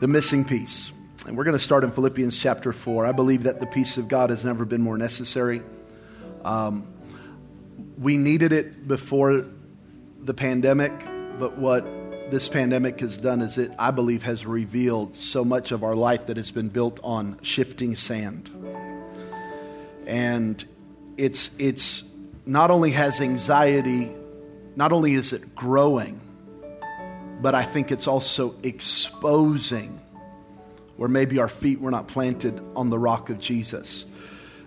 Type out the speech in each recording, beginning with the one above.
the missing piece. And we're going to start in Philippians chapter 4. I believe that the peace of God has never been more necessary. Um, we needed it before the pandemic, but what this pandemic has done is it, I believe, has revealed so much of our life that has been built on shifting sand. And it's, it's not only has anxiety, not only is it growing, but I think it's also exposing where maybe our feet were not planted on the rock of Jesus.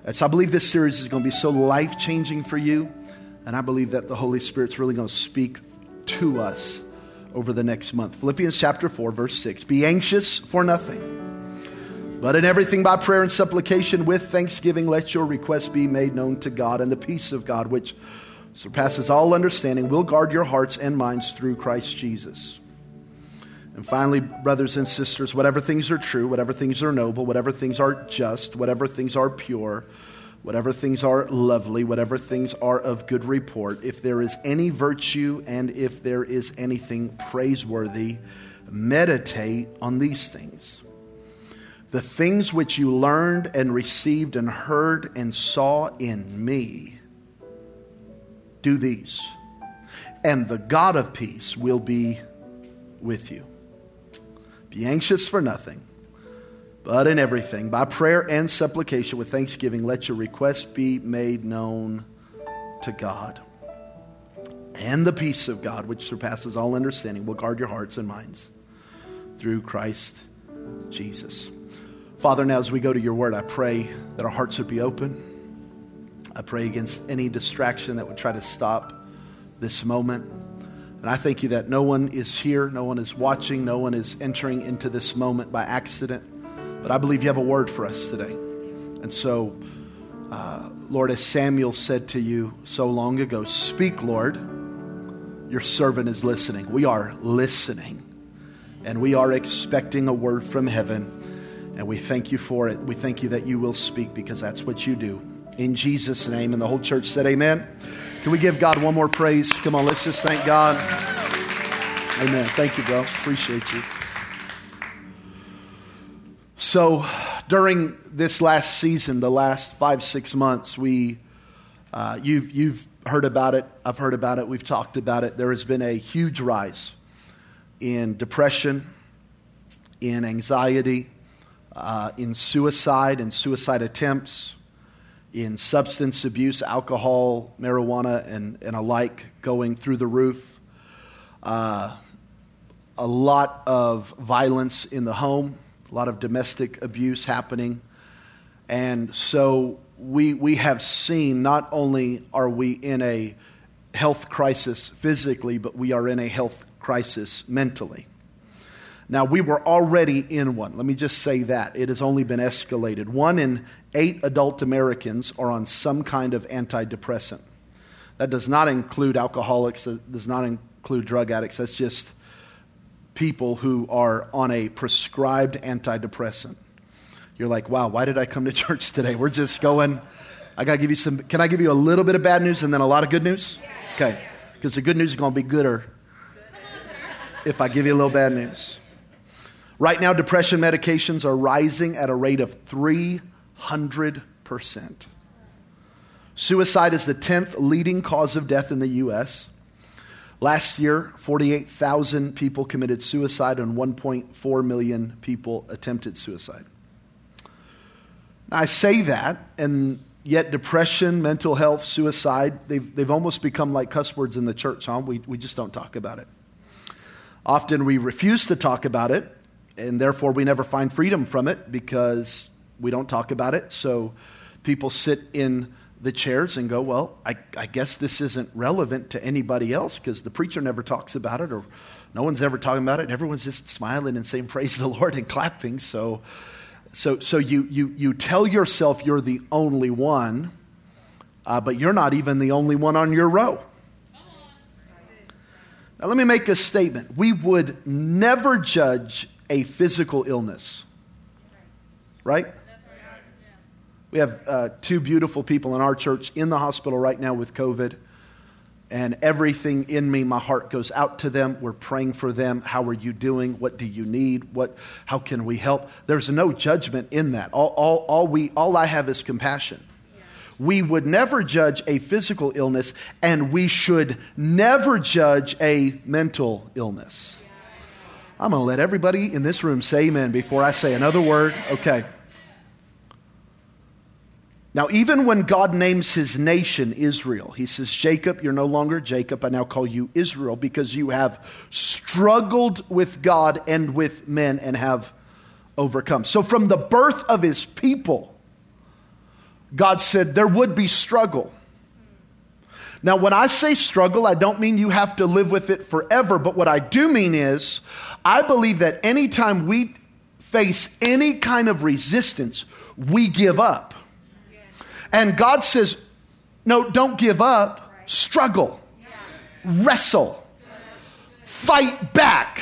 And so I believe this series is going to be so life changing for you. And I believe that the Holy Spirit's really going to speak to us over the next month. Philippians chapter 4, verse 6. Be anxious for nothing, but in everything by prayer and supplication with thanksgiving, let your requests be made known to God, and the peace of God, which surpasses all understanding, will guard your hearts and minds through Christ Jesus. And finally, brothers and sisters, whatever things are true, whatever things are noble, whatever things are just, whatever things are pure, whatever things are lovely, whatever things are of good report, if there is any virtue and if there is anything praiseworthy, meditate on these things. The things which you learned and received and heard and saw in me, do these, and the God of peace will be with you. Be anxious for nothing, but in everything, by prayer and supplication with thanksgiving, let your requests be made known to God. And the peace of God, which surpasses all understanding, will guard your hearts and minds through Christ Jesus. Father, now as we go to your word, I pray that our hearts would be open. I pray against any distraction that would try to stop this moment. And I thank you that no one is here, no one is watching, no one is entering into this moment by accident. But I believe you have a word for us today. And so, uh, Lord, as Samuel said to you so long ago, speak, Lord. Your servant is listening. We are listening. And we are expecting a word from heaven. And we thank you for it. We thank you that you will speak because that's what you do. In Jesus' name. And the whole church said, Amen. Can we give God one more praise? Come on, let's just thank God. Amen. Thank you, bro. Appreciate you. So, during this last season, the last five, six months, we, uh, you've, you've heard about it. I've heard about it. We've talked about it. There has been a huge rise in depression, in anxiety, uh, in suicide and suicide attempts in substance abuse, alcohol, marijuana, and, and alike going through the roof. Uh, a lot of violence in the home, a lot of domestic abuse happening. And so we, we have seen not only are we in a health crisis physically, but we are in a health crisis mentally. Now, we were already in one. Let me just say that. It has only been escalated. One in eight adult Americans are on some kind of antidepressant. That does not include alcoholics, that does not include drug addicts. That's just people who are on a prescribed antidepressant. You're like, wow, why did I come to church today? We're just going. I got to give you some. Can I give you a little bit of bad news and then a lot of good news? Okay. Because the good news is going to be gooder if I give you a little bad news. Right now, depression medications are rising at a rate of 300%. Suicide is the 10th leading cause of death in the U.S. Last year, 48,000 people committed suicide and 1.4 million people attempted suicide. Now, I say that, and yet depression, mental health, suicide, they've, they've almost become like cuss words in the church, huh? We, we just don't talk about it. Often we refuse to talk about it and therefore we never find freedom from it because we don't talk about it. So people sit in the chairs and go, Well, I, I guess this isn't relevant to anybody else because the preacher never talks about it or no one's ever talking about it. and Everyone's just smiling and saying, Praise the Lord and clapping. So, so, so you, you, you tell yourself you're the only one, uh, but you're not even the only one on your row. Now, let me make a statement. We would never judge a physical illness. Right? We have uh, two beautiful people in our church in the hospital right now with COVID. And everything in me, my heart goes out to them. We're praying for them. How are you doing? What do you need? What, how can we help? There's no judgment in that. All, all, all, we, all I have is compassion. We would never judge a physical illness, and we should never judge a mental illness. I'm going to let everybody in this room say amen before I say another word. Okay. Now, even when God names his nation Israel, he says, Jacob, you're no longer Jacob. I now call you Israel because you have struggled with God and with men and have overcome. So, from the birth of his people, God said there would be struggle. Now, when I say struggle, I don't mean you have to live with it forever, but what I do mean is I believe that anytime we face any kind of resistance, we give up. And God says, no, don't give up, struggle, wrestle, fight back.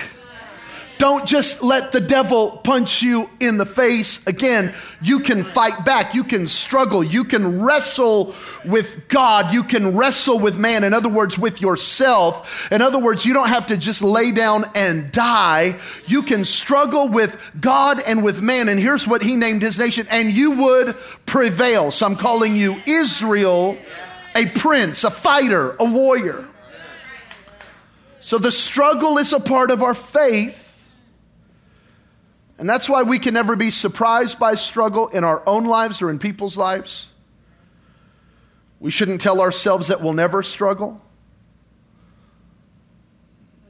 Don't just let the devil punch you in the face again. You can fight back. You can struggle. You can wrestle with God. You can wrestle with man. In other words, with yourself. In other words, you don't have to just lay down and die. You can struggle with God and with man. And here's what he named his nation and you would prevail. So I'm calling you Israel, a prince, a fighter, a warrior. So the struggle is a part of our faith. And that's why we can never be surprised by struggle in our own lives or in people's lives. We shouldn't tell ourselves that we'll never struggle.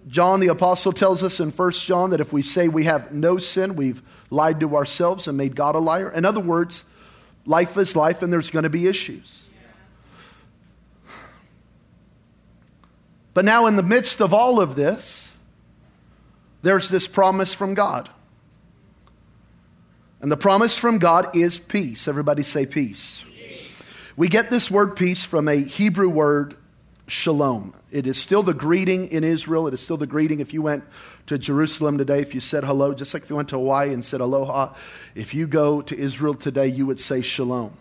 John the Apostle tells us in 1 John that if we say we have no sin, we've lied to ourselves and made God a liar. In other words, life is life and there's going to be issues. But now, in the midst of all of this, there's this promise from God. And the promise from God is peace. Everybody say peace. peace. We get this word peace from a Hebrew word, shalom. It is still the greeting in Israel. It is still the greeting if you went to Jerusalem today, if you said hello, just like if you went to Hawaii and said aloha. If you go to Israel today, you would say shalom.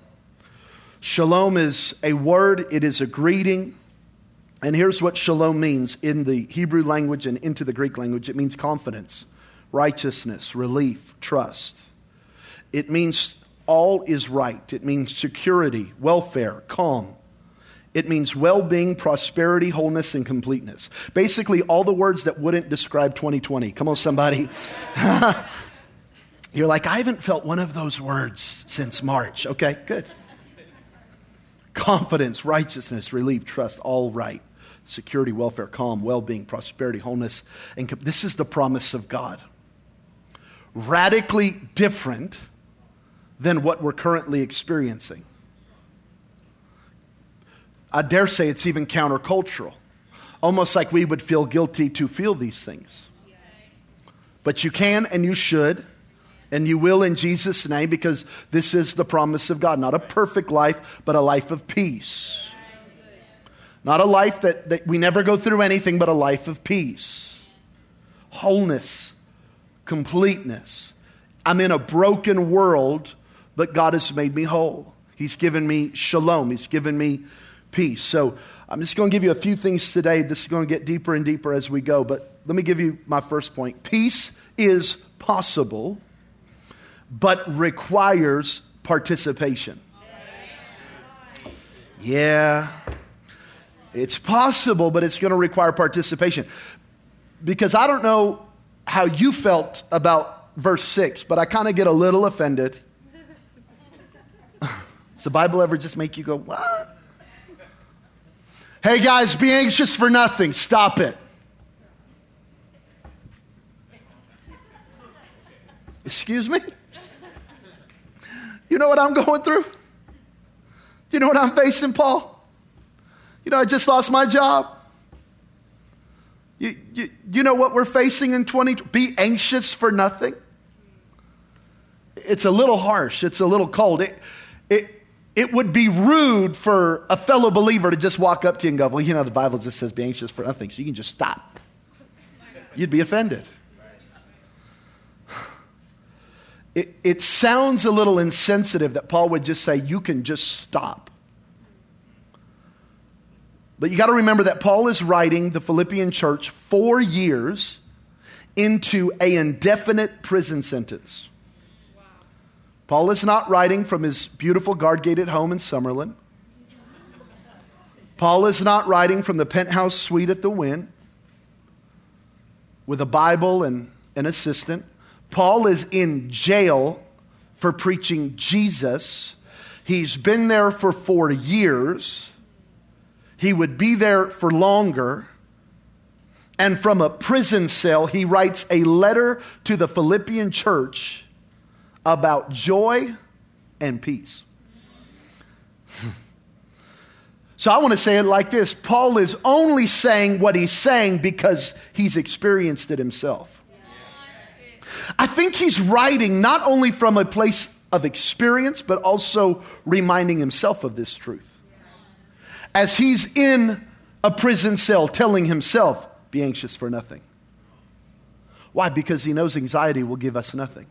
Shalom is a word, it is a greeting. And here's what shalom means in the Hebrew language and into the Greek language it means confidence, righteousness, relief, trust. It means all is right. It means security, welfare, calm. It means well being, prosperity, wholeness, and completeness. Basically, all the words that wouldn't describe 2020. Come on, somebody. You're like, I haven't felt one of those words since March. Okay, good. Confidence, righteousness, relief, trust, all right. Security, welfare, calm, well being, prosperity, wholeness. And this is the promise of God. Radically different than what we're currently experiencing. I dare say it's even countercultural, almost like we would feel guilty to feel these things. But you can and you should, and you will in Jesus' name because this is the promise of God. Not a perfect life, but a life of peace. Not a life that, that we never go through anything, but a life of peace, wholeness, completeness. I'm in a broken world but God has made me whole. He's given me shalom. He's given me peace. So I'm just going to give you a few things today. This is going to get deeper and deeper as we go. But let me give you my first point. Peace is possible, but requires participation. Yeah, it's possible, but it's going to require participation. Because I don't know how you felt about verse 6, but I kind of get a little offended does the Bible ever just make you go, what? Hey guys, be anxious for nothing. Stop it. Excuse me? You know what I'm going through? You know what I'm facing, Paul? You know, I just lost my job. You, you, you know what we're facing in 20? Be anxious for nothing. It's a little harsh. It's a little cold. It, it, it would be rude for a fellow believer to just walk up to you and go, Well, you know, the Bible just says be anxious for nothing, so you can just stop. You'd be offended. It, it sounds a little insensitive that Paul would just say, You can just stop. But you got to remember that Paul is writing the Philippian church four years into a indefinite prison sentence. Paul is not writing from his beautiful guard gated home in Summerlin. Paul is not writing from the penthouse suite at the Wynn with a Bible and an assistant. Paul is in jail for preaching Jesus. He's been there for four years. He would be there for longer. And from a prison cell, he writes a letter to the Philippian church about joy and peace. So I want to say it like this Paul is only saying what he's saying because he's experienced it himself. I think he's writing not only from a place of experience, but also reminding himself of this truth. As he's in a prison cell telling himself, be anxious for nothing. Why? Because he knows anxiety will give us nothing.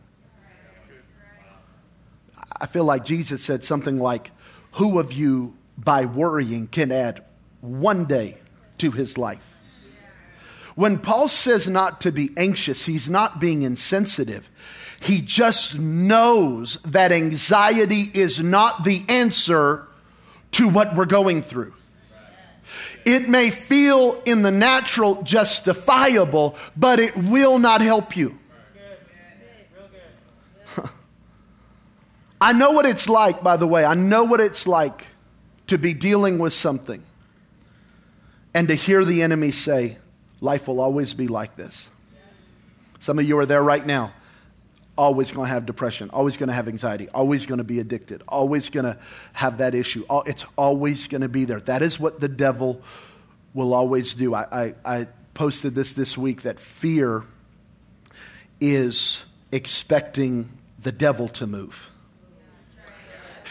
I feel like Jesus said something like, Who of you by worrying can add one day to his life. When Paul says not to be anxious, he's not being insensitive. He just knows that anxiety is not the answer to what we're going through. It may feel in the natural justifiable, but it will not help you. I know what it's like, by the way. I know what it's like to be dealing with something and to hear the enemy say, Life will always be like this. Some of you are there right now. Always going to have depression, always going to have anxiety, always going to be addicted, always going to have that issue. It's always going to be there. That is what the devil will always do. I, I, I posted this this week that fear is expecting the devil to move,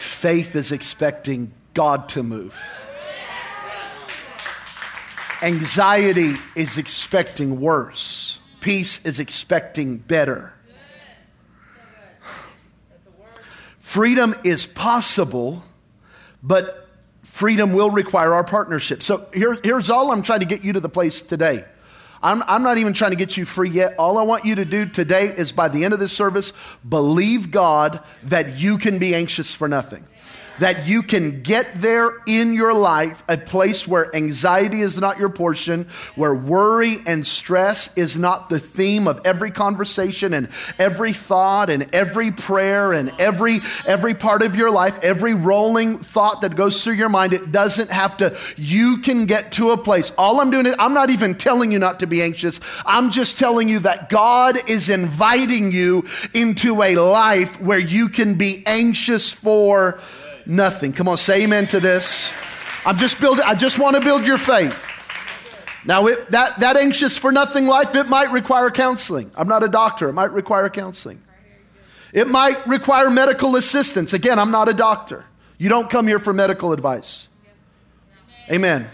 faith is expecting God to move. Anxiety is expecting worse. Peace is expecting better. Freedom is possible, but freedom will require our partnership. So here, here's all I'm trying to get you to the place today. I'm, I'm not even trying to get you free yet. All I want you to do today is by the end of this service, believe God that you can be anxious for nothing that you can get there in your life, a place where anxiety is not your portion, where worry and stress is not the theme of every conversation and every thought and every prayer and every every part of your life, every rolling thought that goes through your mind. It doesn't have to. You can get to a place. All I'm doing is I'm not even telling you not to be anxious. I'm just telling you that God is inviting you into a life where you can be anxious for nothing. Come on, say amen to this. I'm just building, I just want to build your faith. Now, it, that, that anxious for nothing life, it might require counseling. I'm not a doctor, it might require counseling. It might require medical assistance. Again, I'm not a doctor. You don't come here for medical advice. Amen.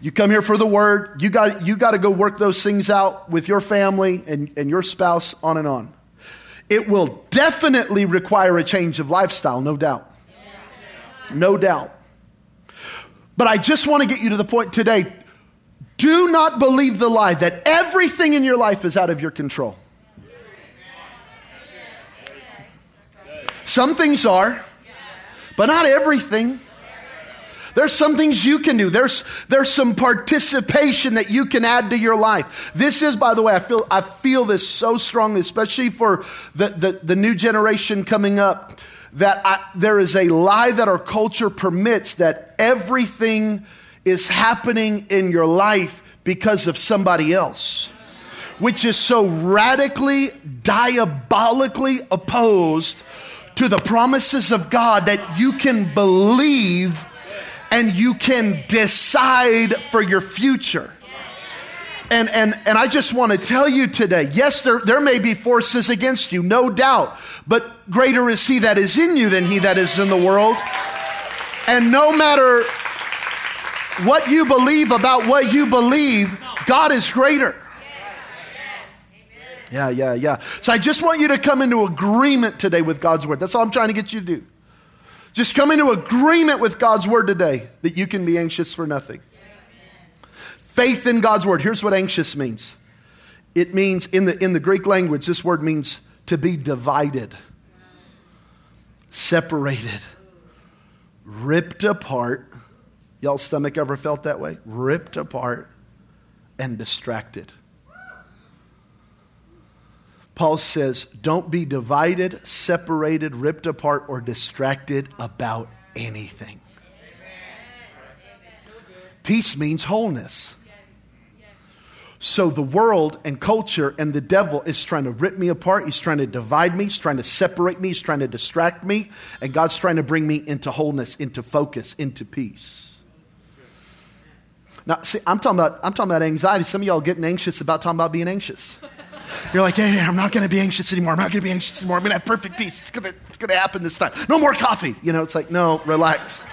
You come here for the word. You got, you got to go work those things out with your family and, and your spouse, on and on. It will definitely require a change of lifestyle, no doubt no doubt. But I just want to get you to the point today. Do not believe the lie that everything in your life is out of your control. Some things are, but not everything. There's some things you can do. There's, there's some participation that you can add to your life. This is, by the way, I feel, I feel this so strongly, especially for the, the, the new generation coming up that I, there is a lie that our culture permits that everything is happening in your life because of somebody else, which is so radically, diabolically opposed to the promises of God that you can believe and you can decide for your future. And, and, and I just want to tell you today yes, there, there may be forces against you, no doubt. But greater is he that is in you than he that is in the world. And no matter what you believe about what you believe, God is greater. Yeah, yeah, yeah. So I just want you to come into agreement today with God's word. That's all I'm trying to get you to do. Just come into agreement with God's word today that you can be anxious for nothing. Faith in God's word. Here's what anxious means it means, in the, in the Greek language, this word means to be divided, separated, ripped apart. Y'all stomach ever felt that way? Ripped apart and distracted. Paul says, don't be divided, separated, ripped apart, or distracted about anything. Peace means wholeness. So the world and culture and the devil is trying to rip me apart. He's trying to divide me. He's trying to separate me. He's trying to distract me. And God's trying to bring me into wholeness, into focus, into peace. Now, see, I'm talking about, I'm talking about anxiety. Some of y'all getting anxious about talking about being anxious. You're like, hey, I'm not going to be anxious anymore. I'm not going to be anxious anymore. I'm going to have perfect peace. It's going to, it's to happen this time. No more coffee. You know, it's like, no, relax.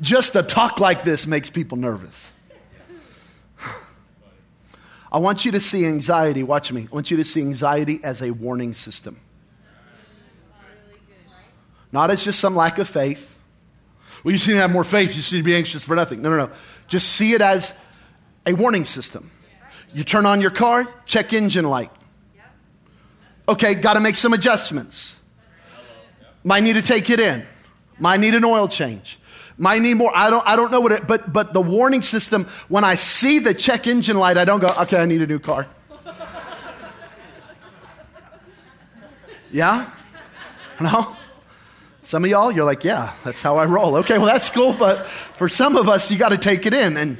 Just a talk like this makes people nervous. I want you to see anxiety, watch me. I want you to see anxiety as a warning system. Not as just some lack of faith. Well, you seem to have more faith. You need to be anxious for nothing. No, no, no. Just see it as a warning system. You turn on your car, check engine light. Okay, got to make some adjustments. Might need to take it in. Might need an oil change. Might need more. I don't, I don't know what it, but, but the warning system, when I see the check engine light, I don't go, okay, I need a new car. Yeah? No? Some of y'all, you're like, yeah, that's how I roll. Okay, well, that's cool, but for some of us, you got to take it in. And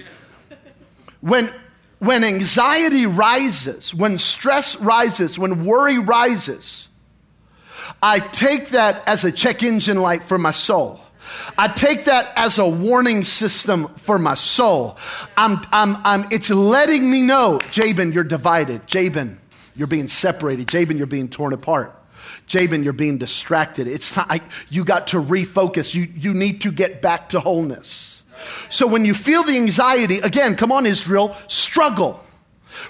when, when anxiety rises, when stress rises, when worry rises, I take that as a check engine light for my soul. I take that as a warning system for my soul. I'm, I'm, I'm, it's letting me know, Jabin, you're divided. Jabin, you're being separated. Jabin, you're being torn apart. Jabin, you're being distracted. It's time, you got to refocus. You, you need to get back to wholeness. So when you feel the anxiety, again, come on, Israel, struggle.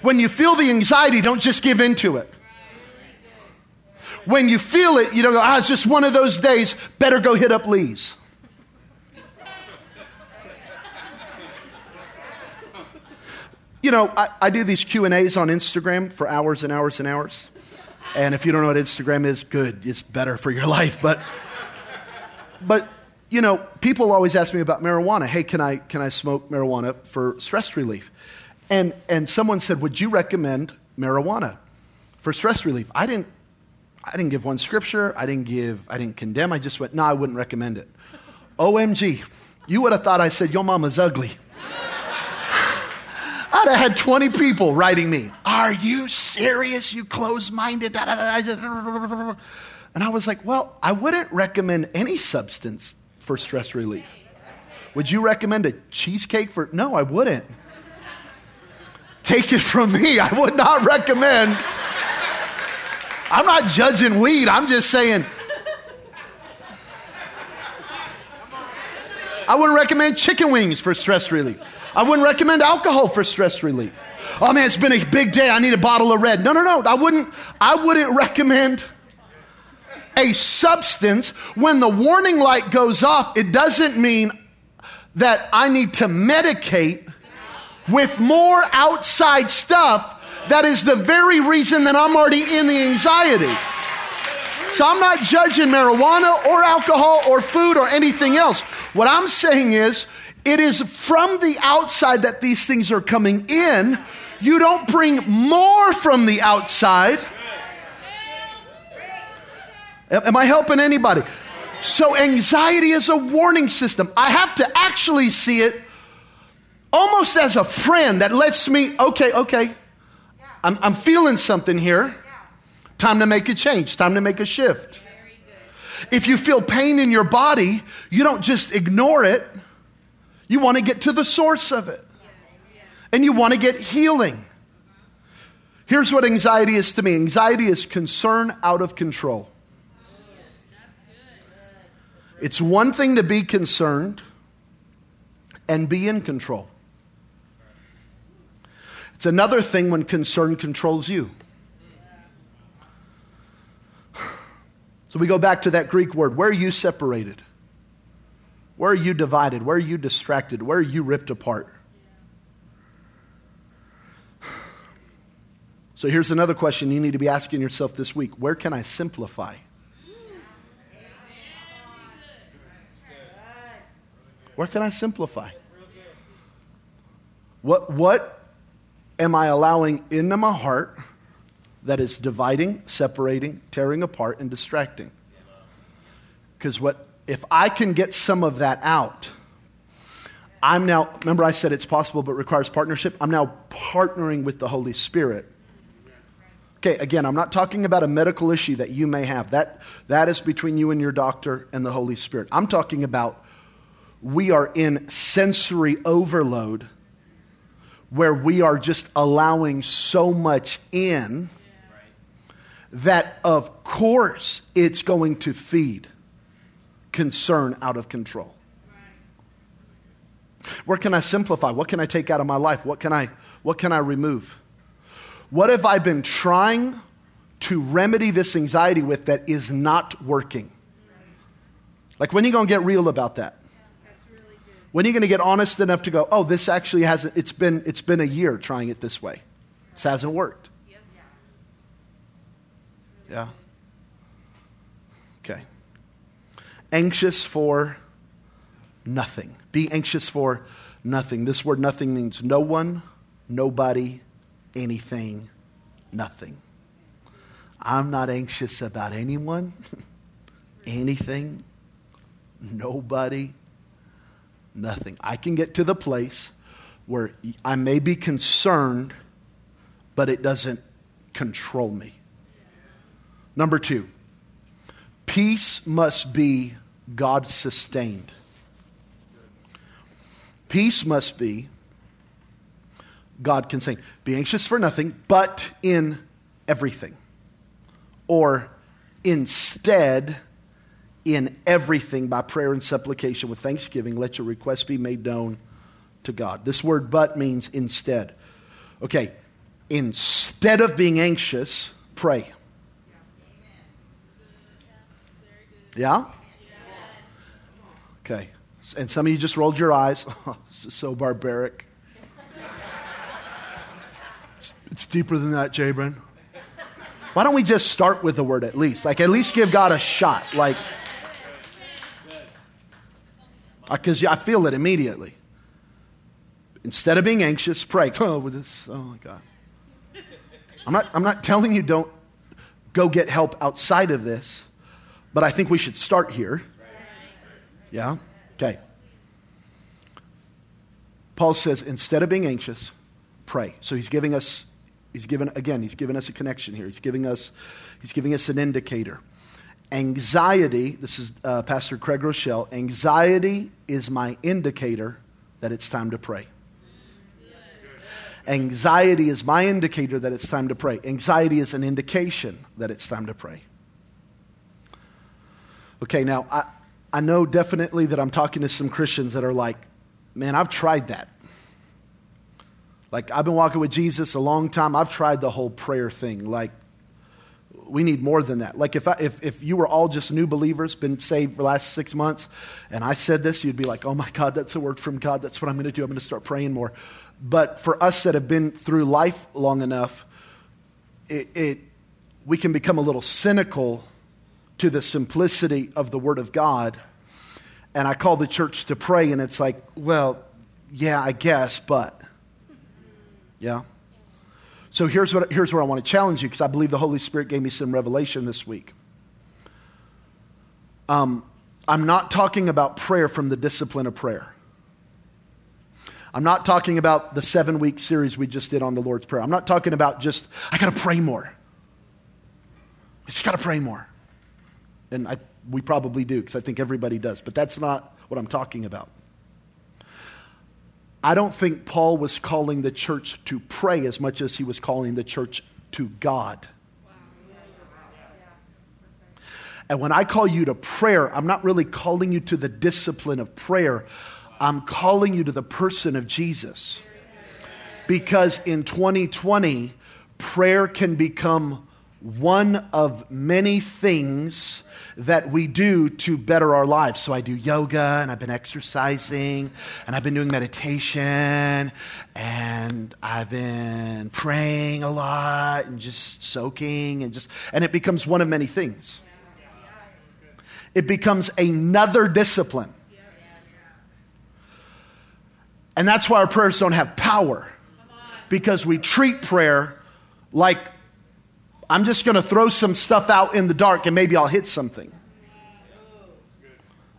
When you feel the anxiety, don't just give into it. When you feel it, you don't go, ah, it's just one of those days, better go hit up Lee's. You know, I, I do these Q&As on Instagram for hours and hours and hours. And if you don't know what Instagram is, good, it's better for your life. But, but you know, people always ask me about marijuana. Hey, can I, can I smoke marijuana for stress relief? And, and someone said, Would you recommend marijuana for stress relief? I didn't, I didn't give one scripture. I didn't give, I didn't condemn. I just went, No, I wouldn't recommend it. OMG, you would have thought I said, Your mama's ugly. I'd have had 20 people writing me, Are you serious, you closed minded? And I was like, Well, I wouldn't recommend any substance for stress relief. Would you recommend a cheesecake for? No, I wouldn't. Take it from me, I would not recommend. I'm not judging weed, I'm just saying. I wouldn't recommend chicken wings for stress relief. I wouldn't recommend alcohol for stress relief. Oh man, it's been a big day. I need a bottle of red. No, no, no. I wouldn't, I wouldn't recommend a substance. When the warning light goes off, it doesn't mean that I need to medicate with more outside stuff that is the very reason that I'm already in the anxiety. So I'm not judging marijuana or alcohol or food or anything else. What I'm saying is, it is from the outside that these things are coming in. You don't bring more from the outside. Am I helping anybody? So, anxiety is a warning system. I have to actually see it almost as a friend that lets me, okay, okay, I'm, I'm feeling something here. Time to make a change, time to make a shift. If you feel pain in your body, you don't just ignore it. You want to get to the source of it. And you want to get healing. Here's what anxiety is to me anxiety is concern out of control. It's one thing to be concerned and be in control. It's another thing when concern controls you. So we go back to that Greek word. Where are you separated? Where are you divided? Where are you distracted? Where are you ripped apart? So here's another question you need to be asking yourself this week Where can I simplify? Where can I simplify? What, what am I allowing into my heart that is dividing, separating, tearing apart, and distracting? Because what if I can get some of that out, I'm now, remember I said it's possible but requires partnership? I'm now partnering with the Holy Spirit. Okay, again, I'm not talking about a medical issue that you may have. That, that is between you and your doctor and the Holy Spirit. I'm talking about we are in sensory overload where we are just allowing so much in that, of course, it's going to feed concern out of control. Where can I simplify? What can I take out of my life? What can I, what can I remove? What have I been trying to remedy this anxiety with that is not working? Like, when are you going to get real about that? When are you going to get honest enough to go, oh, this actually hasn't, it's been, it's been a year trying it this way. This hasn't worked. Yeah. Okay. Anxious for nothing. Be anxious for nothing. This word nothing means no one, nobody, anything, nothing. I'm not anxious about anyone, anything, nobody, nothing. I can get to the place where I may be concerned, but it doesn't control me. Number two, peace must be God sustained. Peace must be God can say, Be anxious for nothing, but in everything. Or instead, in everything by prayer and supplication with thanksgiving, let your requests be made known to God. This word but means instead. Okay, instead of being anxious, pray. Yeah? Okay. And some of you just rolled your eyes. This is so barbaric. It's, it's deeper than that, Jabron. Why don't we just start with the word at least? Like, at least give God a shot. Like, because I feel it immediately. Instead of being anxious, pray. Oh, with this, oh my God. I'm not, I'm not telling you don't go get help outside of this, but I think we should start here. Yeah? Okay. Paul says, instead of being anxious, pray. So he's giving us, he's given, again, he's giving us a connection here. He's giving us, he's giving us an indicator. Anxiety, this is uh, Pastor Craig Groeschel, anxiety is my indicator that it's time to pray. Anxiety is my indicator that it's time to pray. Anxiety is an indication that it's time to pray. Okay, now I, I know definitely that I'm talking to some Christians that are like, man, I've tried that. Like, I've been walking with Jesus a long time. I've tried the whole prayer thing. Like, we need more than that. Like if, I, if, if you were all just new believers, been saved for the last six months, and I said this, you'd be like, oh my God, that's a word from God. That's what I'm going to do. I'm going to start praying more. But for us that have been through life long enough, it, it, we can become a little cynical to the simplicity of the Word of God. And I call the church to pray, and it's like, well, yeah, I guess, but. Yeah? So here's, what, here's where I want to challenge you because I believe the Holy Spirit gave me some revelation this week. Um, I'm not talking about prayer from the discipline of prayer. I'm not talking about the seven week series we just did on the Lord's Prayer. I'm not talking about just, I got to pray more. I just got to pray more. And I, we probably do because I think everybody does, but that's not what I'm talking about. I don't think Paul was calling the church to pray as much as he was calling the church to God. And when I call you to prayer, I'm not really calling you to the discipline of prayer. I'm calling you to the person of Jesus. Because in 2020, prayer can become one of many things that we do to better our lives. So I do yoga and I've been exercising and I've been doing meditation and I've been praying a lot and just soaking and just, and it becomes one of many things. It becomes another discipline. And that's why our prayers don't have power because we treat prayer like I'm just going to throw some stuff out in the dark and maybe I'll hit something.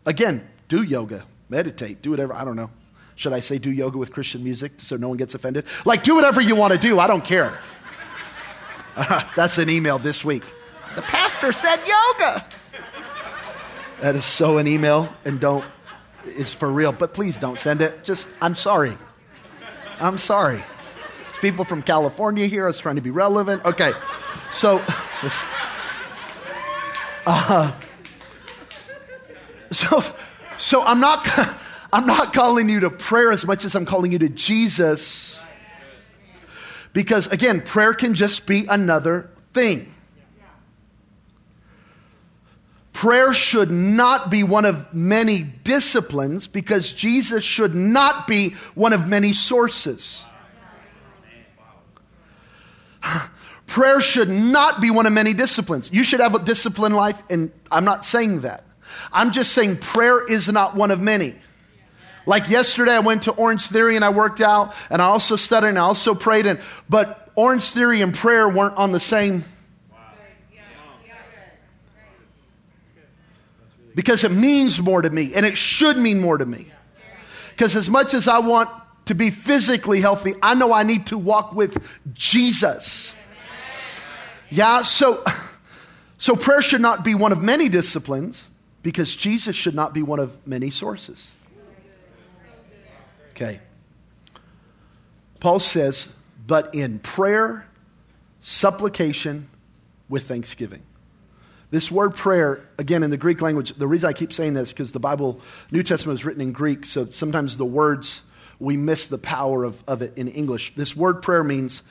Again, do yoga, meditate, do whatever. I don't know. Should I say do yoga with Christian music so no one gets offended? Like, do whatever you want to do. I don't care. That's an email this week. The pastor said yoga. That is so an email and don't, is for real. But please don't send it. Just, I'm sorry. I'm sorry It's people from California here. I was trying to be relevant. Okay, so. Uh, so, so I'm not, I'm not calling you to prayer as much as I'm calling you to Jesus. Because again, prayer can just be another thing. Prayer should not be one of many disciplines because Jesus should not be one of many sources. Prayer should not be one of many disciplines. You should have a disciplined life, and I'm not saying that. I'm just saying prayer is not one of many. Like yesterday, I went to Orange Theory and I worked out, and I also studied and I also prayed. And, but Orange Theory and prayer weren't on the same. Because it means more to me, and it should mean more to me. Because as much as I want to be physically healthy, I know I need to walk with Jesus. Yeah, so so prayer should not be one of many disciplines because Jesus should not be one of many sources. Okay. Paul says, but in prayer, supplication with thanksgiving. This word prayer, again, in the Greek language, the reason I keep saying this because the Bible, New Testament is written in Greek, so sometimes the words we miss the power of, of it in English. This word prayer means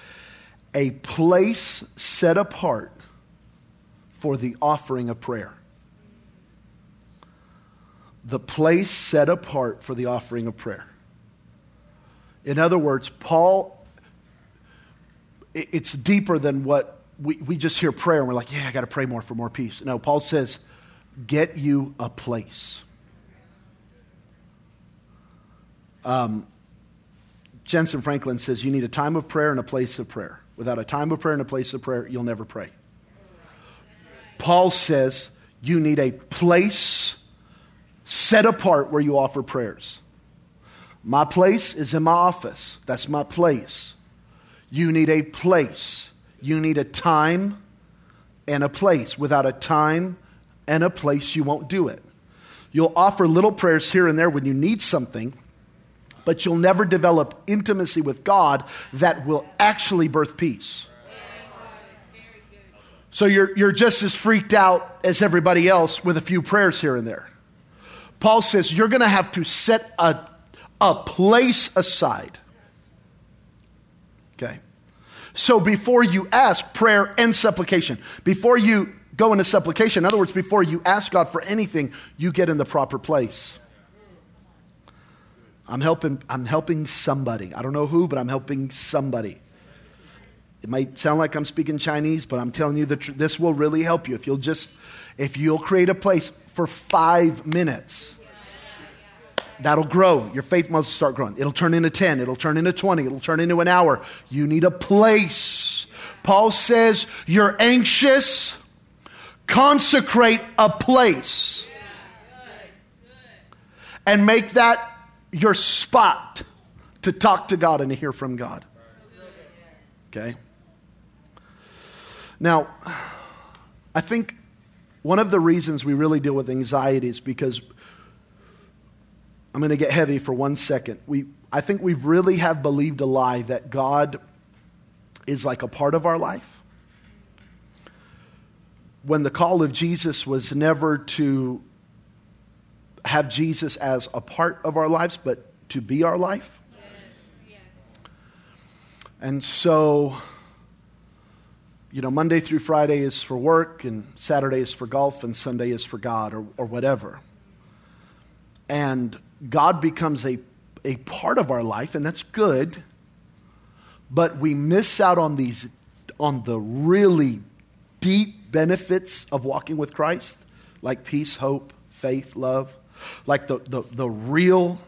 a place set apart for the offering of prayer. The place set apart for the offering of prayer. In other words, Paul, it's deeper than what we, we just hear prayer and we're like, yeah, I got to pray more for more peace. No, Paul says, get you a place. Um, Jentezen Franklin says you need a time of prayer and a place of prayer. Without a time of prayer and a place of prayer, you'll never pray. Paul says you need a place set apart where you offer prayers. My place is in my office. That's my place. You need a place. You need a time and a place. Without a time and a place, you won't do it. You'll offer little prayers here and there when you need something, but you'll never develop intimacy with God that will actually birth peace. So you're, you're just as freaked out as everybody else with a few prayers here and there. Paul says you're going to have to set a, a place aside. Okay. So before you ask prayer and supplication, before you go into supplication, in other words, before you ask God for anything, you get in the proper place. I'm helping, I'm helping somebody. I don't know who, but I'm helping somebody. It might sound like I'm speaking Chinese, but I'm telling you that tr- this will really help you if you'll just, if you'll create a place for five minutes. That'll grow. Your faith must start growing. It'll turn into 10. It'll turn into 20. It'll turn into an hour. You need a place. Paul says, You're anxious, consecrate a place. And make that your spot to talk to God and to hear from God. Okay? Now, I think one of the reasons we really deal with anxiety is because I'm going to get heavy for one second. We, I think we really have believed a lie that God is like a part of our life. When the call of Jesus was never to have Jesus as a part of our lives, but to be our life. And so you know, Monday through Friday is for work, and Saturday is for golf, and Sunday is for God, or, or whatever. And God becomes a, a part of our life, and that's good, but we miss out on these, on the really deep benefits of walking with Christ, like peace, hope, faith, love, like the, the, the real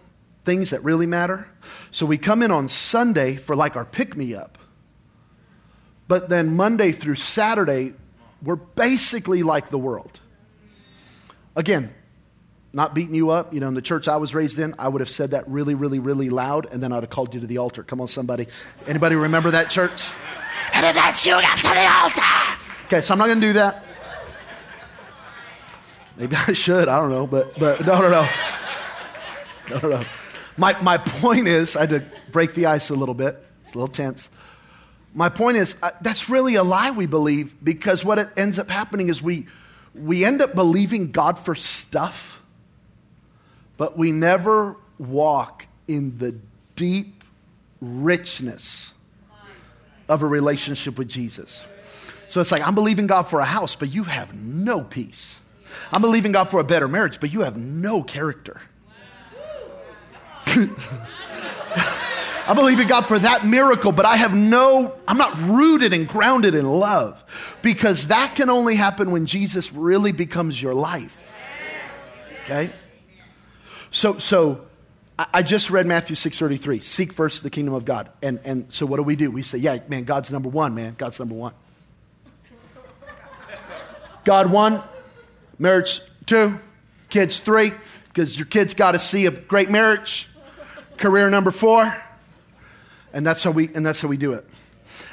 things that really matter. So we come in on Sunday for like our pick me up. But then Monday through Saturday, we're basically like the world. Again, not beating you up. You know, in the church I was raised in, I would have said that really, really, really loud, and then I'd have called you to the altar. Come on, somebody. Anybody remember that church? And if that's you got to the altar. Okay, so I'm not going to do that. Maybe I should. I don't know, but but no, no, no, no, no. no. My my point is, I had to break the ice a little bit. It's a little tense. My point is, uh, that's really a lie we believe because what it ends up happening is we, we end up believing God for stuff, but we never walk in the deep richness of a relationship with Jesus. So it's like, I'm believing God for a house, but you have no peace. I'm believing God for a better marriage, but you have no character. I believe in God for that miracle, but I have no, I'm not rooted and grounded in love because that can only happen when Jesus really becomes your life. Okay? So, so I just read Matthew 6.33, seek first the kingdom of God. And, and so what do we do? We say, yeah, man, God's number one, man. God's number one. God one, marriage two, kids three, because your kids got to see a great marriage. Career number four, and that's how we, and that's how we do it.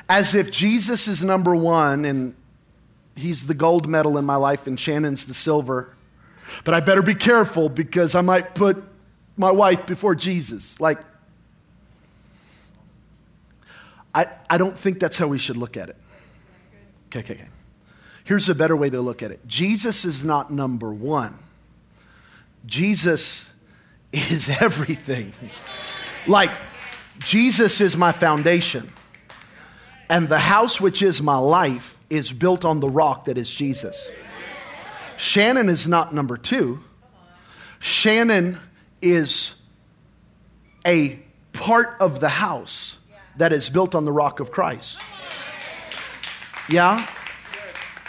As if Jesus is number one and he's the gold medal in my life and Shannon's the silver. But I better be careful because I might put my wife before Jesus. Like, I, I don't think that's how we should look at it. Okay, okay, okay. Here's a better way to look at it Jesus is not number one, Jesus is everything. like, Jesus is my foundation, and the house which is my life is built on the rock that is Jesus. Shannon is not number two. Shannon is a part of the house that is built on the rock of Christ. Yeah?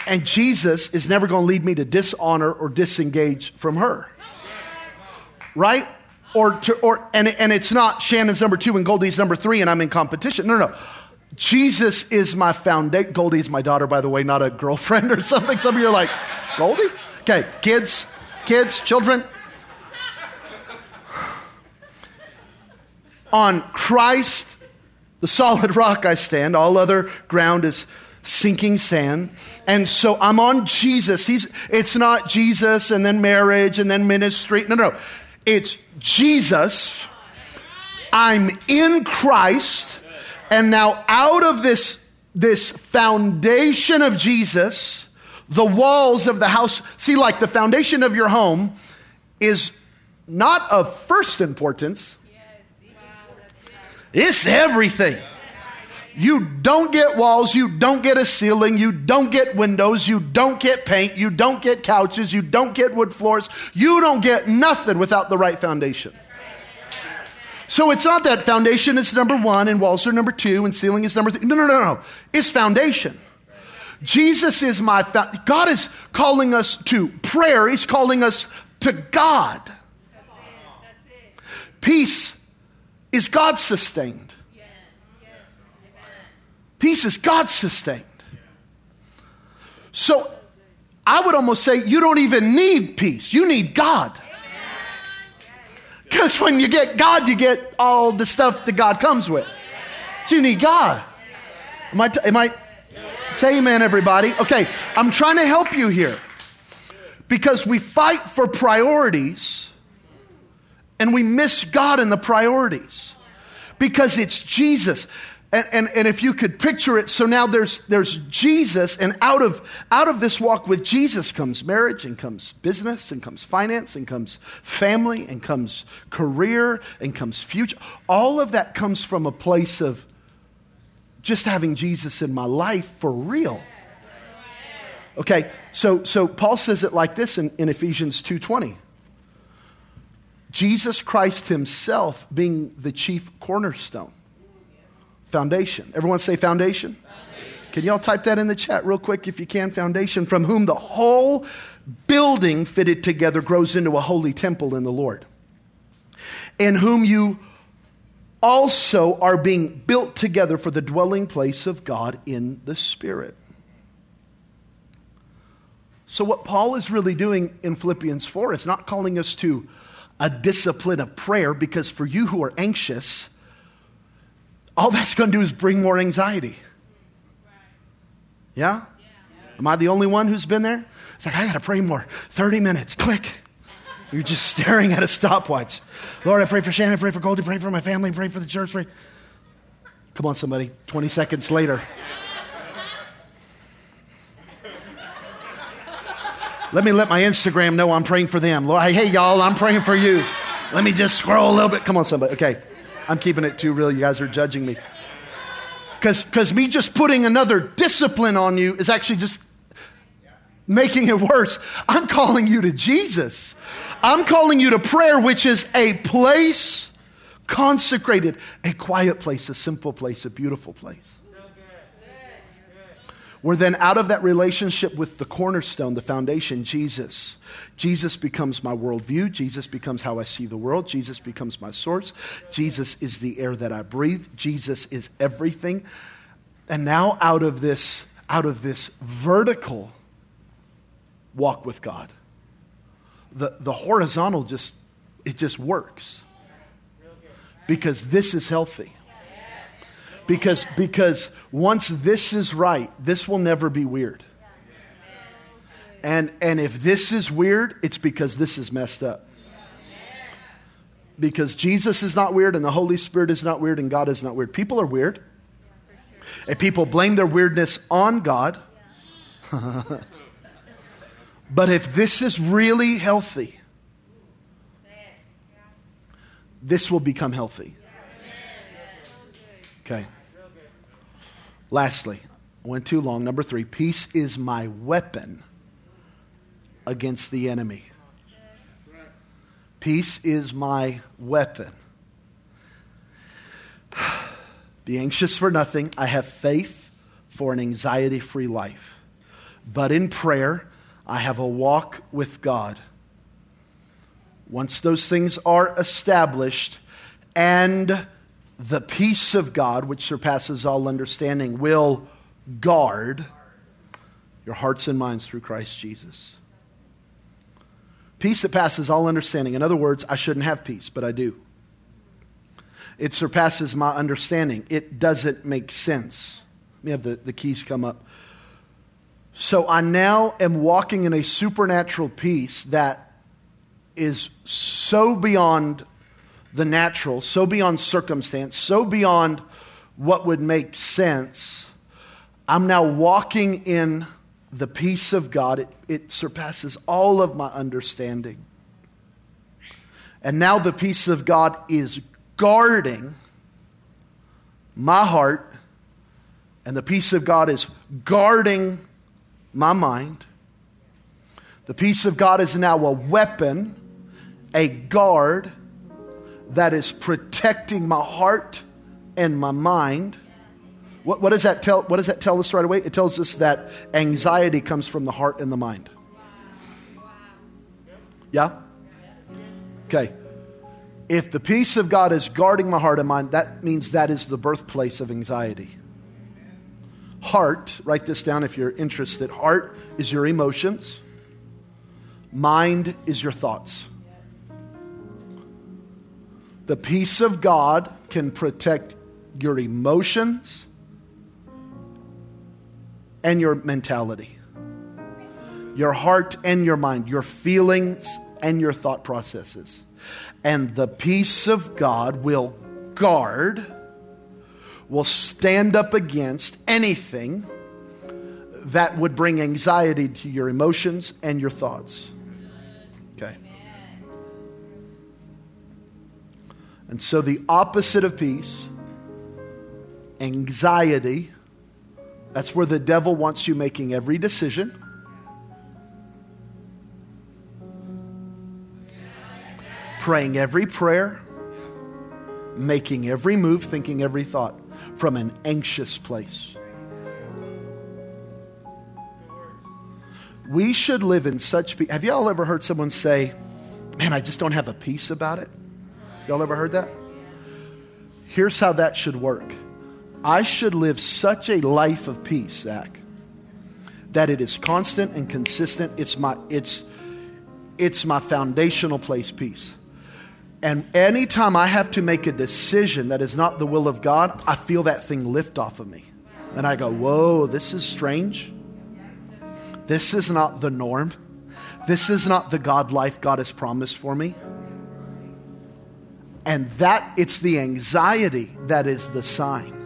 And Jesus is never going to lead me to dishonor or disengage from her. Right? or, to, or and, and it's not Shannon's number two and Goldie's number three and I'm in competition. No, no, no. Jesus is my foundation. Goldie's my daughter, by the way, not a girlfriend or something. Some of you are like, Goldie? Okay, kids, kids, children. On Christ, the solid rock I stand, all other ground is sinking sand. And so I'm on Jesus. He's, it's not Jesus and then marriage and then ministry. No, no. It's Jesus. I'm in Christ. And now, out of this, this foundation of Jesus, the walls of the house, see, like the foundation of your home is not of first importance, it's everything. You don't get walls, you don't get a ceiling, you don't get windows, you don't get paint, you don't get couches, you don't get wood floors. You don't get nothing without the right foundation. So it's not that foundation is number one and walls are number two and ceiling is number three. No, no, no, no. It's foundation. Jesus is my, fa- God is calling us to prayer. He's calling us to God. Peace is God sustained. Peace is God sustained. So I would almost say you don't even need peace, you need God. Because when you get God, you get all the stuff that God comes with. So you need God. Am I, t- am I say amen, everybody? Okay, I'm trying to help you here. Because we fight for priorities and we miss God in the priorities. Because it's Jesus. And, and, and if you could picture it, so now there's, there's Jesus, and out of, out of this walk with Jesus comes marriage, and comes business, and comes finance, and comes family, and comes career, and comes future. All of that comes from a place of just having Jesus in my life for real. Okay, so, so Paul says it like this in, in Ephesians 2.20. Jesus Christ himself being the chief cornerstone. Foundation. Everyone say foundation? foundation? Can y'all type that in the chat real quick if you can? Foundation, from whom the whole building fitted together grows into a holy temple in the Lord, in whom you also are being built together for the dwelling place of God in the Spirit. So, what Paul is really doing in Philippians 4 is not calling us to a discipline of prayer, because for you who are anxious, all that's going to do is bring more anxiety. Yeah? Am I the only one who's been there? It's like, I got to pray more. 30 minutes, click. You're just staring at a stopwatch. Lord, I pray for Shannon, I pray for Goldie, pray for my family, I pray for the church. Pray. Come on, somebody. 20 seconds later. Let me let my Instagram know I'm praying for them. Lord, hey, y'all, I'm praying for you. Let me just scroll a little bit. Come on, somebody. Okay. I'm keeping it too real. You guys are judging me. Because me just putting another discipline on you is actually just making it worse. I'm calling you to Jesus. I'm calling you to prayer, which is a place consecrated, a quiet place, a simple place, a beautiful place where then out of that relationship with the cornerstone, the foundation, Jesus, Jesus becomes my worldview. Jesus becomes how I see the world. Jesus becomes my source. Jesus is the air that I breathe. Jesus is everything. And now out of this, out of this vertical walk with God, the, the horizontal just, it just works. Because this is healthy. Because, because once this is right, this will never be weird. And, and if this is weird, it's because this is messed up. Because Jesus is not weird, and the Holy Spirit is not weird, and God is not weird. People are weird. And people blame their weirdness on God. but if this is really healthy, this will become healthy. Okay. Lastly, went too long. Number three, peace is my weapon against the enemy. Peace is my weapon. Be anxious for nothing. I have faith for an anxiety free life. But in prayer, I have a walk with God. Once those things are established and the peace of God, which surpasses all understanding, will guard your hearts and minds through Christ Jesus. Peace that passes all understanding. In other words, I shouldn't have peace, but I do. It surpasses my understanding. It doesn't make sense. Let me have the, the keys come up. So I now am walking in a supernatural peace that is so beyond the natural, so beyond circumstance, so beyond what would make sense. I'm now walking in the peace of God. It, it surpasses all of my understanding. And now the peace of God is guarding my heart, and the peace of God is guarding my mind. The peace of God is now a weapon, a guard that is protecting my heart and my mind. What, what, does that tell, what does that tell us right away? It tells us that anxiety comes from the heart and the mind. Yeah? Okay. If the peace of God is guarding my heart and mind, that means that is the birthplace of anxiety. Heart, write this down if you're interested. Heart is your emotions, mind is your thoughts. The peace of God can protect your emotions and your mentality, your heart and your mind, your feelings and your thought processes. And the peace of God will guard, will stand up against anything that would bring anxiety to your emotions and your thoughts. Okay. And so the opposite of peace anxiety. That's where the devil wants you making every decision. Praying every prayer, making every move, thinking every thought from an anxious place. We should live in such peace. Have y'all ever heard someone say, Man, I just don't have a peace about it? Y'all ever heard that? Here's how that should work I should live such a life of peace, Zach, that it is constant and consistent. It's my, it's, it's my foundational place peace. And anytime I have to make a decision that is not the will of God, I feel that thing lift off of me. And I go, whoa, this is strange. This is not the norm. This is not the God life God has promised for me. And that it's the anxiety that is the sign.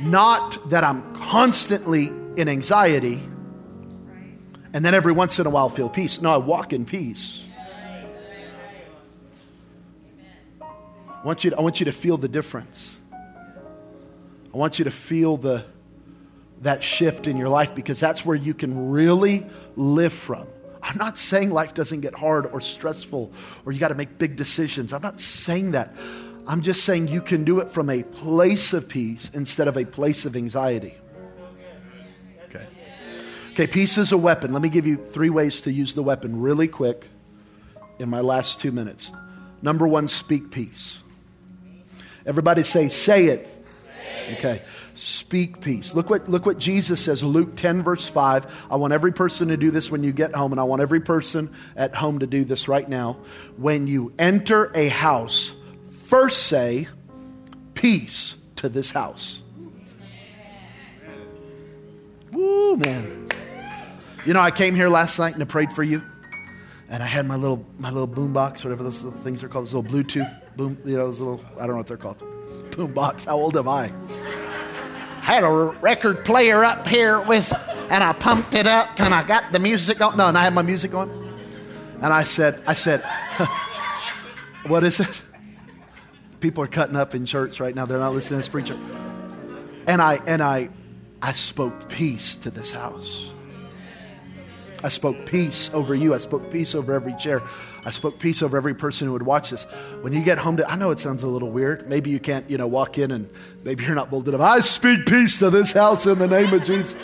Not that I'm constantly in anxiety and then every once in a while feel peace. No, I walk in peace. I want you to, I want you to feel the difference. I want you to feel the, that shift in your life because that's where you can really live from. I'm not saying life doesn't get hard or stressful or you got to make big decisions. I'm not saying that. I'm just saying you can do it from a place of peace instead of a place of anxiety. Okay. Okay, peace is a weapon. Let me give you three ways to use the weapon really quick in my last two minutes. Number one, speak peace. Everybody say, say it. Okay. Speak peace. Look what, look what Jesus says, Luke 10, verse 5. I want every person to do this when you get home, and I want every person at home to do this right now. When you enter a house, first say, Peace to this house. Woo, man. You know, I came here last night and I prayed for you. And I had my little my little boom box, whatever those little things are called, those little Bluetooth boom, you know, those little I don't know what they're called. Boom box. How old am I? Had a record player up here with, and I pumped it up and I got the music on. No, and I had my music on. And I said, I said, what is it? People are cutting up in church right now. They're not listening to this preacher. And I and I I spoke peace to this house. I spoke peace over you. I spoke peace over every chair. I spoke peace over every person who would watch this. When you get home to, I know it sounds a little weird. Maybe you can't, you know, walk in and maybe you're not bold enough. I speak peace to this house in the name of Jesus.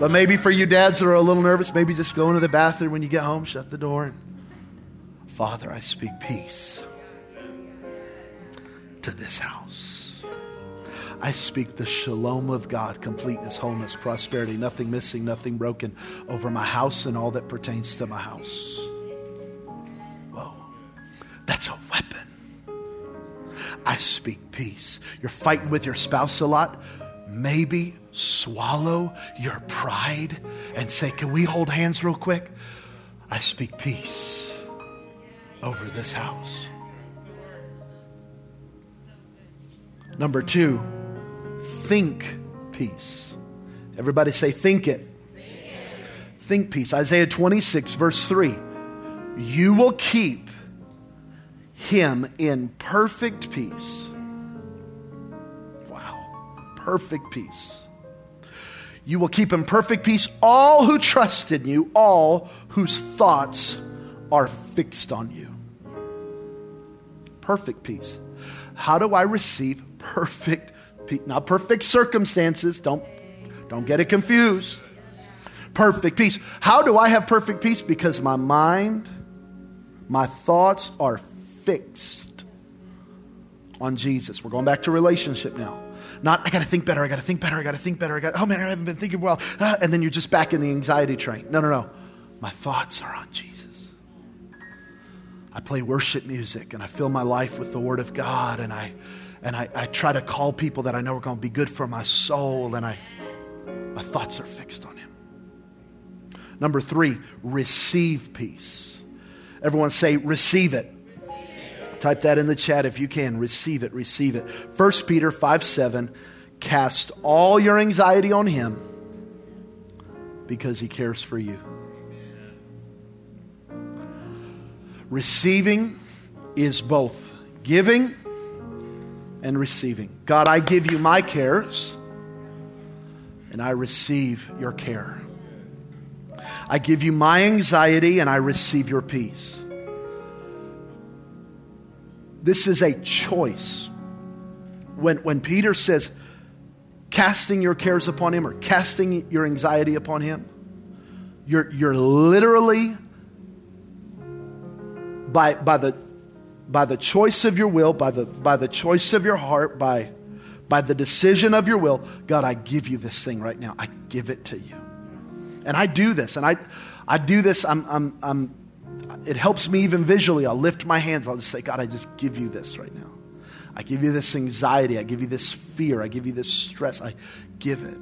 But maybe for you dads that are a little nervous, maybe just go into the bathroom when you get home, shut the door, and Father, I speak peace to this house. I speak the shalom of God, completeness, wholeness, prosperity, nothing missing, nothing broken over my house and all that pertains to my house. Whoa, that's a weapon. I speak peace. You're fighting with your spouse a lot. Maybe swallow your pride and say, Can we hold hands real quick? I speak peace over this house. Number two, think peace. Everybody say, think it. Think, think peace. Isaiah 26, verse 3. You will keep him in perfect peace. Wow. Perfect peace. You will keep in perfect peace all who trust in you, all whose thoughts are fixed on you. Perfect peace. How do I receive perfect not perfect circumstances. Don't, don't get it confused. Perfect peace. How do I have perfect peace? Because my mind, my thoughts are fixed on Jesus. We're going back to relationship now. Not, I got to think better, I got to think better, I got to think better, I got, oh man, I haven't been thinking well. Ah, and then you're just back in the anxiety train. No, no, no. My thoughts are on Jesus. I play worship music and I fill my life with the Word of God and I and I, I try to call people that I know are going to be good for my soul, and I, my thoughts are fixed on Him. Number three, receive peace. Everyone say, receive it. Type that in the chat if you can. Receive it, receive it. 1 Peter 5 7, cast all your anxiety on Him because He cares for you. Receiving is both giving and receiving. God, I give you my cares and I receive your care. I give you my anxiety and I receive your peace. This is a choice. When, when Peter says, casting your cares upon him or casting your anxiety upon him, you're, you're literally, by, by, the, by the choice of your will, by the, by the choice of your heart, by, by the decision of your will, God, I give you this thing right now. I give it to you. And I do this, and I, I do this. I'm, I'm, I'm, it helps me even visually. I'll lift my hands. I'll just say, God, I just give you this right now. I give you this anxiety. I give you this fear. I give you this stress. I give it.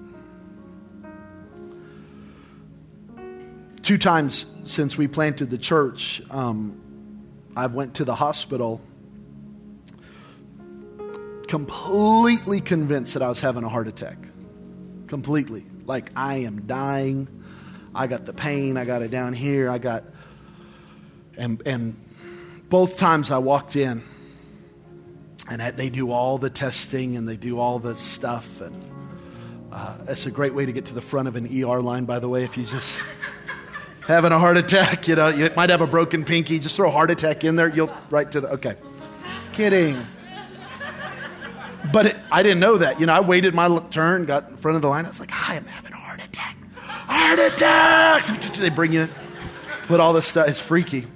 Two times since we planted the church, um, I went to the hospital completely convinced that I was having a heart attack. Completely. Like I am dying. I got the pain. I got it down here. I got, and, and both times I walked in, and they do all the testing and they do all the stuff. And uh, it's a great way to get to the front of an ER line, by the way, if you just having a heart attack, you know, you might have a broken pinky, just throw a heart attack in there, you'll right to the, okay. Kidding. But it, I didn't know that. You know, I waited my turn, got in front of the line. I was like, I'm having a heart attack. Heart attack! They bring you, put all this stuff. It's freaky.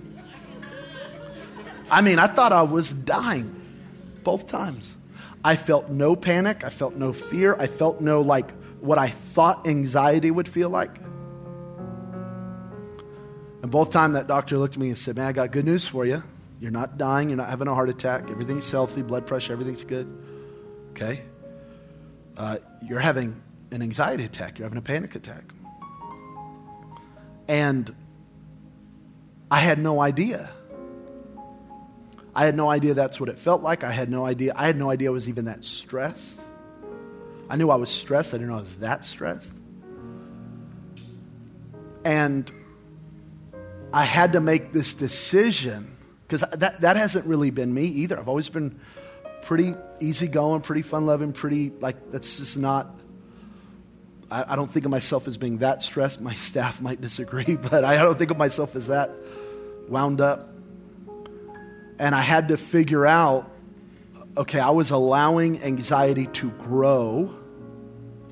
I mean, I thought I was dying both times. I felt no panic. I felt no fear. I felt no, like, what I thought anxiety would feel like. And both times that doctor looked at me and said, Man, I got good news for you. You're not dying. You're not having a heart attack. Everything's healthy, blood pressure, everything's good. Okay? Uh, you're having an anxiety attack. You're having a panic attack. And I had no idea. I had no idea that's what it felt like. I had no idea. I had no idea I was even that stressed. I knew I was stressed. I didn't know I was that stressed. And I had to make this decision because that, that hasn't really been me either. I've always been pretty easygoing, pretty fun loving, pretty, like, that's just not, I, I don't think of myself as being that stressed. My staff might disagree, but I don't think of myself as that wound up. And I had to figure out okay, I was allowing anxiety to grow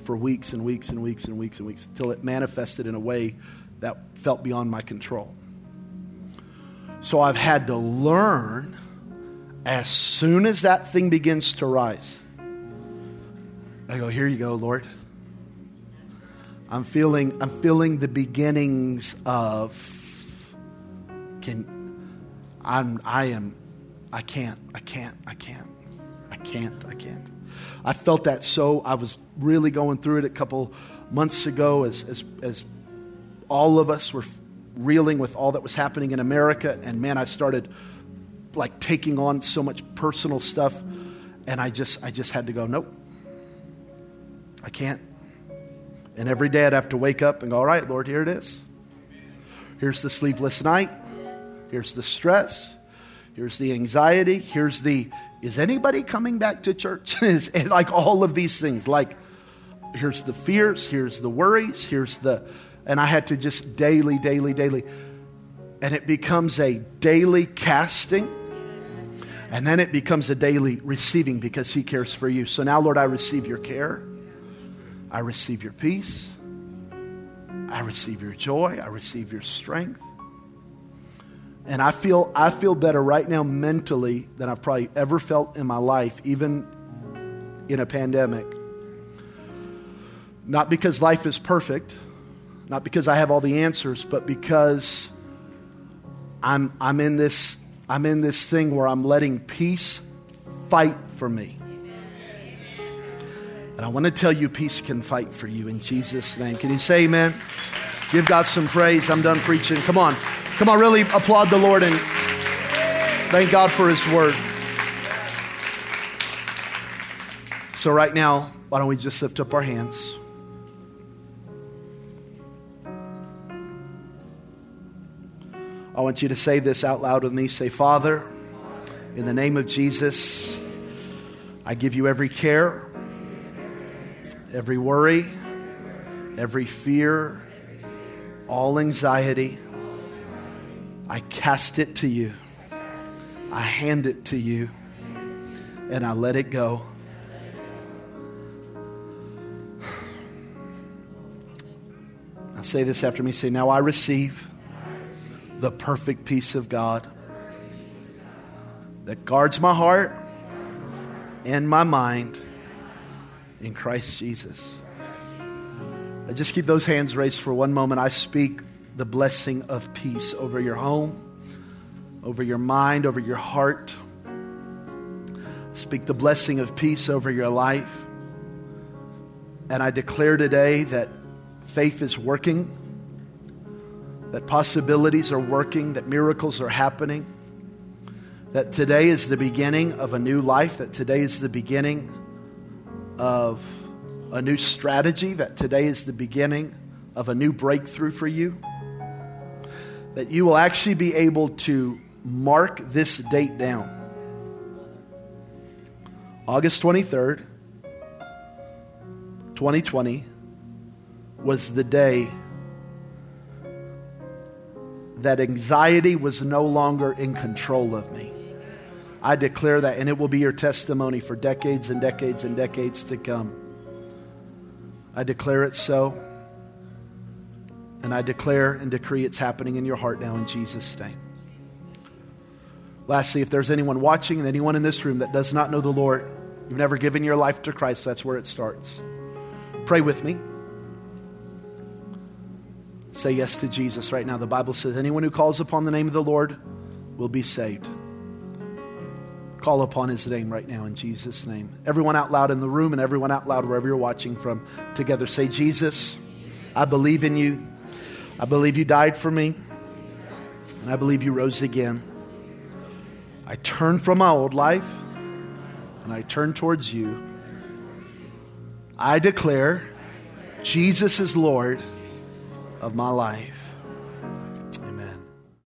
for weeks and weeks and weeks and weeks and weeks until it manifested in a way that felt beyond my control. So I've had to learn as soon as that thing begins to rise, I go, Here you go, Lord. I'm feeling, I'm feeling the beginnings of can I'm I am I can't, I can't, I can't, I can't, I can't. I felt that so I was really going through it a couple months ago as as as all of us were reeling with all that was happening in America and man I started like taking on so much personal stuff and I just I just had to go nope. I can't. And every day I'd have to wake up and go all right Lord here it is. Here's the sleepless night. Here's the stress. Here's the anxiety. Here's the is anybody coming back to church? Is like all of these things. Like here's the fears. Here's the worries. Here's the and I had to just daily daily daily and it becomes a daily casting and then it becomes a daily receiving because He cares for you. So now, Lord, I receive your care. I receive your peace. I receive your joy. I receive your strength. And I feel, I feel better right now mentally than I've probably ever felt in my life, even in a pandemic. Not because life is perfect, not because I have all the answers, but because I'm, I'm in this I'm in this thing where I'm letting peace fight for me. And I want to tell you, peace can fight for you in Jesus' name. Can you say amen? Give God some praise. I'm done preaching. Come on. Come on, really applaud the Lord and thank God for His word. So, right now, why don't we just lift up our hands? I want you to say this out loud with me. Say, Father, in the name of Jesus, I give you every care, every worry, every fear, all anxiety. I cast it to you. I hand it to you and I let it go. Now say this after me. Say, Now I receive the perfect peace of God that guards my heart and my mind in Christ Jesus. I just keep those hands raised for one moment. I speak the blessing of peace over your home, over your mind, over your heart. Speak the blessing of peace over your life. And I declare today that faith is working, that possibilities are working, that miracles are happening, that today is the beginning of a new life, that today is the beginning of a new strategy, that today is the beginning of a new breakthrough for you, that you will actually be able to mark this date down. August 23rd, 2020 was the day that anxiety was no longer in control of me. I declare that, and it will be your testimony for decades and decades and decades to come. I declare it so, and I declare and decree it's happening in your heart now in Jesus' name. Lastly, if there's anyone watching and anyone in this room that does not know the Lord, you've never given your life to Christ, that's where it starts. Pray with me. Say yes to Jesus right now. The Bible says anyone who calls upon the name of the Lord will be saved. Call upon his name right now in Jesus' name. Everyone out loud in the room and everyone out loud wherever you're watching from together. Say, Jesus, I believe in you. I believe you died for me. And I believe you rose again. I turn from my old life and I turn towards you. I declare Jesus is Lord of my life.